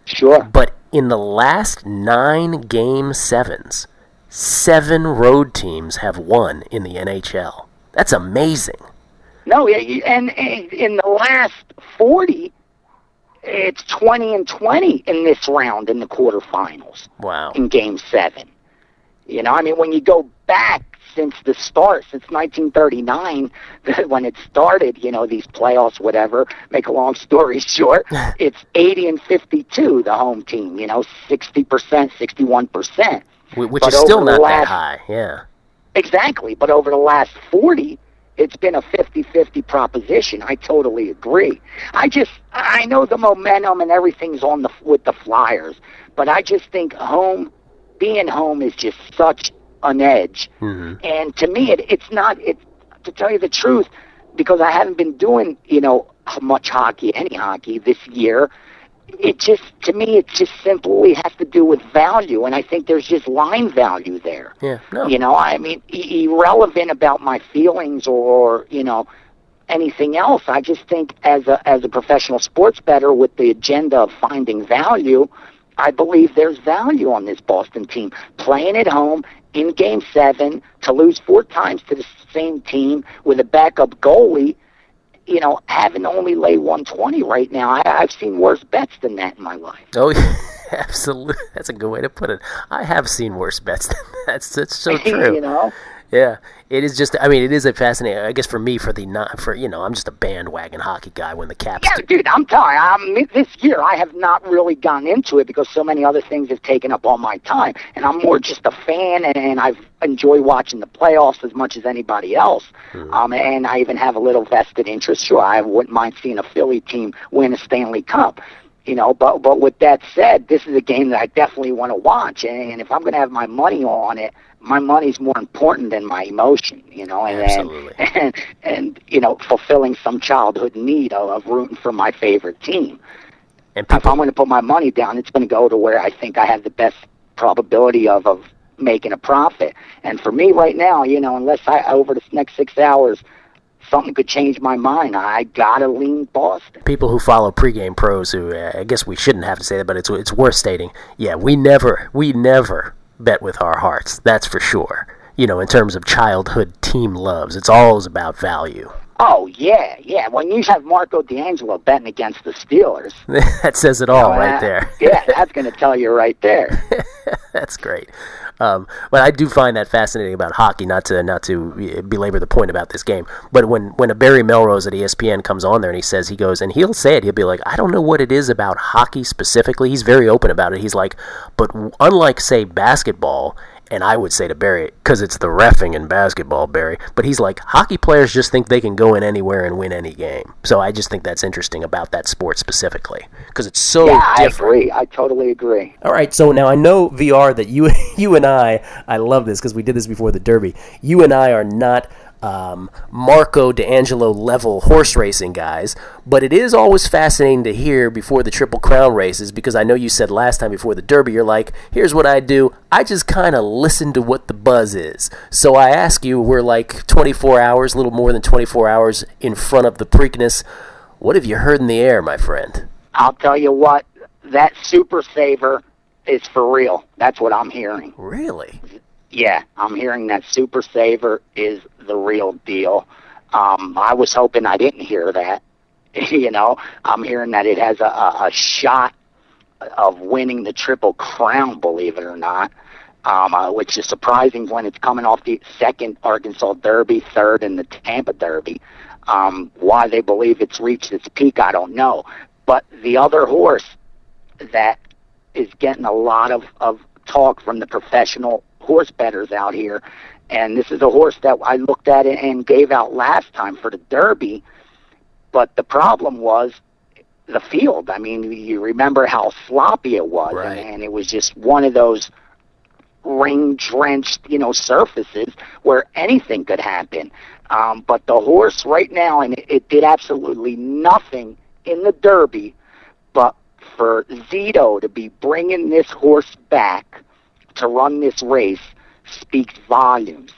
Sure. But in the last nine Game 7s, seven road teams have won in the NHL. That's amazing. No, yeah, and, and in the last 40, it's 20 and 20 in this round in the quarterfinals. Wow. in Game Seven. You know, I mean, when you go back since the start, since 1939, when it started, you know, these playoffs, whatever. Make a long story short, it's 80 and 52, the home team. You know, 60 percent, 61 percent. Which But is still not that high. Yeah. Exactly, but over the last 40, it's been a 50-50 proposition. I totally agree. I just I know the momentum and everything's on the with the Flyers, but I just think home being home is just such an edge. Mm-hmm. And to me, it, it's not. It to tell you the truth, because I haven't been doing you know much hockey, any hockey this year. It just to me, it just simply has to do with value, and I think there's just line value there. Yeah, no. You know, I mean, i- irrelevant about my feelings or you know anything else. I just think as a as a professional sports bettor with the agenda of finding value, I believe there's value on this Boston team playing at home in Game Seven to lose four times to the same team with a backup goalie. You know, having only lay 120 right now. I, I've seen worse bets than that in my life. Oh, yeah, absolutely. That's a good way to put it. I have seen worse bets. than that. That's that's so true. you know. Yeah, it is just. I mean, it is a fascinating. I guess for me, for the not for you know, I'm just a bandwagon hockey guy. When the Caps, Yeah, dude, I'm sorry. I'm, this year I have not really gone into it because so many other things have taken up all my time, and I'm more just a fan, and, and I enjoy watching the playoffs as much as anybody else. Um, and I even have a little vested interest. Sure, I wouldn't mind seeing a Philly team win a Stanley Cup. You know, but but with that said, this is a game that I definitely want to watch, and and if I'm going to have my money on it, my money's more important than my emotion. You know, and Absolutely. and and, you know, fulfilling some childhood need of, of rooting for my favorite team. and If I'm going to put my money down, it's going to go to where I think I have the best probability of of making a profit. And for me right now, you know, unless I over the next six hours something could change my mind, I gotta lean Boston. people who follow pregame pros, who uh, I guess we shouldn't have to say that, but it's it's worth stating. Yeah, we never we never bet with our hearts. That's for sure. You know, in terms of childhood team loves, it's always about value. Oh yeah, yeah. When you have Marco D'Angelo betting against the Steelers, that says it all right uh, there. yeah, that's going to tell you right there. That's great. Um, but I do find that fascinating about hockey. Not to not to belabor the point about this game, but when when a Barry Melrose at ESPN comes on there and he says he goes and he'll say it, he'll be like, I don't know what it is about hockey specifically. He's very open about it. He's like, but unlike say basketball. And I would say to Barry, because it's the refing in basketball, Barry. But he's like, hockey players just think they can go in anywhere and win any game. So I just think that's interesting about that sport specifically, because it's so yeah, I different. agree. I totally agree. All right, so now I know VR that you you and I I love this because we did this before the Derby. You and I are not um, Marco D'Angelo level horse racing guys, but it is always fascinating to hear before the Triple Crown races because I know you said last time before the Derby you're like, here's what I do. I just kind of listen to what the buzz is. So I ask you, we're like 24 hours, a little more than 24 hours in front of the Preakness. What have you heard in the air, my friend? I'll tell you what, that super saver is for real. That's what I'm hearing. Really? Yeah, I'm hearing that Super Saver is the real deal. Um, I was hoping I didn't hear that. you know, I'm hearing that it has a, a, shot of winning the Triple Crown, believe it or not, um, uh, which is surprising when it's coming off the second Arkansas Derby, third in the Tampa Derby. Um, why they believe it's reached its peak, I don't know. But the other horse that is getting a lot of, of talk from the professional horse bettors out here. And this is a horse that I looked at and gave out last time for the Derby. But the problem was the field. I mean, you remember how sloppy it was, Right. and, and it was just one of those rain drenched, you know, surfaces where anything could happen. Um, but the horse right now, and it, it did absolutely nothing in the Derby, but for Zito to be bringing this horse back to run this race speaks volumes,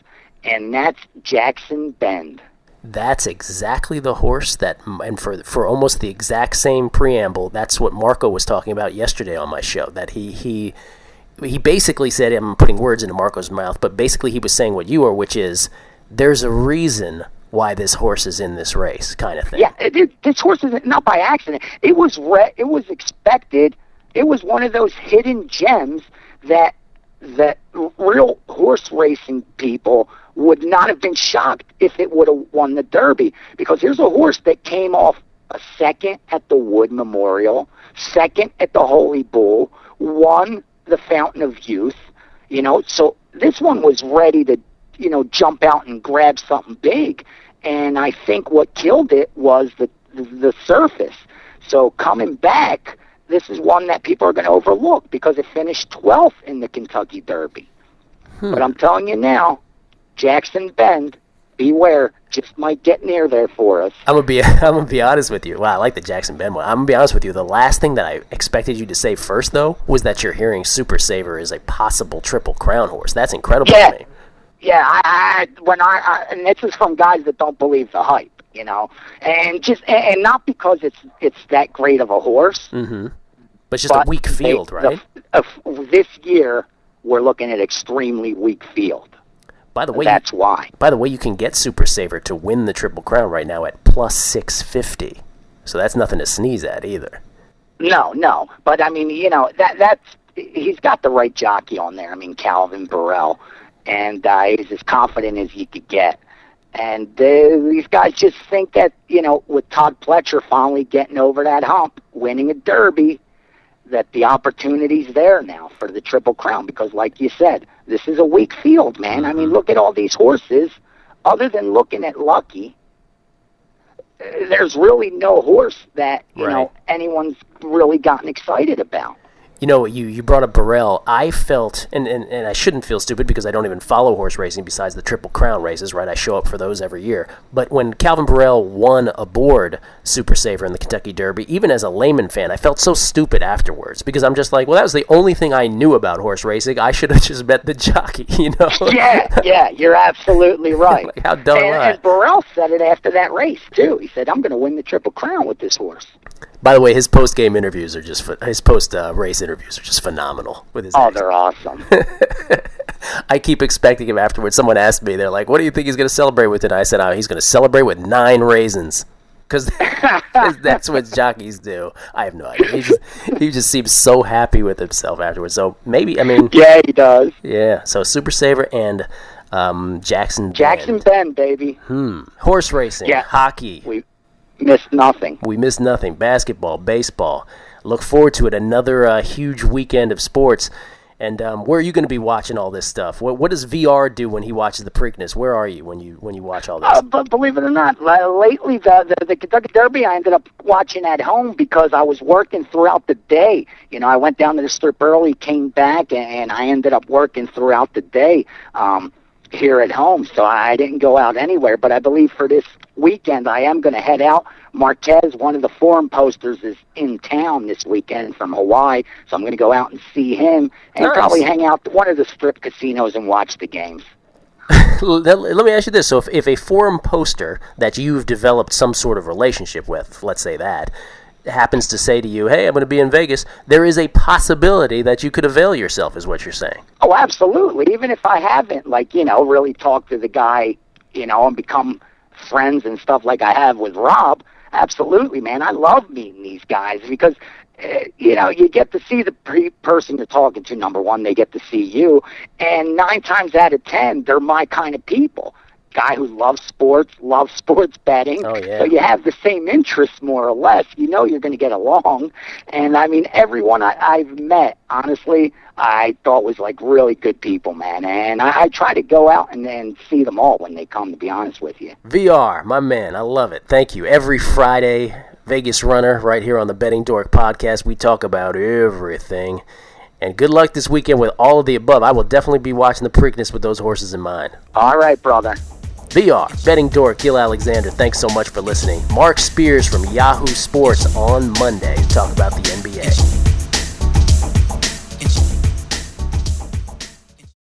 and that's Jackson Bend. That's exactly the horse that, and for for almost the exact same preamble, that's what Marco was talking about yesterday on my show. That he he he basically said, I'm putting words into Marco's mouth, but basically he was saying what you are, which is there's a reason why this horse is in this race, kind of thing. Yeah, it, it, this horse is not by accident. It was re- it was expected. It was one of those hidden gems that that real horse racing people would not have been shocked if it would have won the Derby because here's a horse that came off a second at the Wood Memorial, second at the Holy Bull, won the Fountain of Youth. You know, so this one was ready to you know jump out and grab something big and I think what killed it was the the, surface. So coming back, this is one that people are going to overlook because it finished 12th in the Kentucky Derby. Hmm. But I'm telling you now, Jackson Bend, beware, just might get near there for us. I'm gonna be I'm gonna be honest with you. Wow, I like the Jackson Bend one. I'm gonna be honest with you. The last thing that I expected you to say first, though, was that you're hearing Super Saver is a possible triple crown horse. That's incredible Yeah. to me. Yeah, I, I when I, I and this is from guys that don't believe the hype, you know, and just and, and not because it's it's that great of a horse, Mm-hmm. But it's just but a weak they- field, the- right? this year, we're looking at extremely weak field. by the way, That's why. by the way, you can get Super Saver to win the triple crown right now at plus six fifty. So that's nothing to sneeze at either. No, no, but I mean, you know that that's he's got the right jockey on there. I mean, Calvin Borel, and uh, he's as confident as you could get. And uh, these guys just think that you know, with Todd Pletcher finally getting over that hump, winning a Derby, that the opportunity's there now for the Triple Crown. Because, like you said, this is a weak field, man. I mean, mm-hmm. look at all these horses. Other than Lookin At Lucky, there's really no horse that you Right. know anyone's really gotten excited about. You know, you, you brought up Borel. I felt, and, and, and I shouldn't feel stupid because I don't even follow horse racing besides the Triple Crown races, right? I show up for those every year. But when Calvin Borel won aboard Super Saver in the Kentucky Derby, even as a layman fan, I felt so stupid afterwards because I'm just like, well, that was the only thing I knew about horse racing. I should have just bet the jockey, you know? yeah, yeah, you're absolutely right. Like, how dumb and, am I? and Borel said it after that race too. He said, "I'm going to win the Triple Crown with this horse." By the way, his post game interviews are just, his post uh, race interviews are just phenomenal with his Oh, accent. they're awesome. I keep expecting him afterwards. Someone asked me, they're like, "What do you think he's going to celebrate with?" And I said, oh, "He's going to celebrate with nine raisins." Because that's what jockeys do. I have no idea. He just, he just seems so happy with himself afterwards. So maybe, I mean, yeah, he does. yeah. So Super Saver and um, Jackson. Jackson Bend. Bend, baby. Hmm. Horse racing, Yeah. hockey. We missed nothing. We miss nothing. Basketball, baseball. Look forward to it. Another uh, huge weekend of sports. And um, where are you going to be watching all this stuff? What, what does VR do when he watches the Preakness? Where are you when you when you watch all this? Uh, but believe it or not, lately the, the the Kentucky Derby I ended up watching at home because I was working throughout the day. You know, I went down to the strip early, came back, and I ended up working throughout the day um, here at home. So I didn't go out anywhere. But I believe for this weekend, I am going to head out. Marquez, one of the forum posters, is in town this weekend from Hawaii, so I'm going to go out and see him and Nice. probably hang out at one of the strip casinos and watch the games. let, me ask you this: So, if, if a forum poster that you've developed some sort of relationship with, let's say that, happens to say to you, "Hey, I'm going to be in Vegas," there is a possibility that you could avail yourself, is what you're saying. Oh, absolutely. Even if I haven't, like, you know, really talked to the guy, you know, and become friends and stuff like I have with Rob, absolutely, man. I love meeting these guys because, uh, you know, you get to see the pre- person you're talking to, number one, they get to see you. And nine times out of ten, they're my kind of people. Guy who loves sports, loves sports betting. Oh, yeah. So you have the same interests, more or less. You know you're going to get along. And I mean, everyone I, I've met, honestly, I thought was like really good people, man. And I, I try to go out and, and see them all when they come, to be honest with you. VR, my man, I love it. Thank you. Every Friday, Vegas Runner, right here on the Betting Dork podcast, we talk about everything. And good luck this weekend with all of the above. I will definitely be watching the Preakness with those horses in mind. All right, brother. VR, Betting Dork, Gill Alexander, thanks so much for listening. Marc Spears from Yahoo Sports on Monday to talk about the NBA.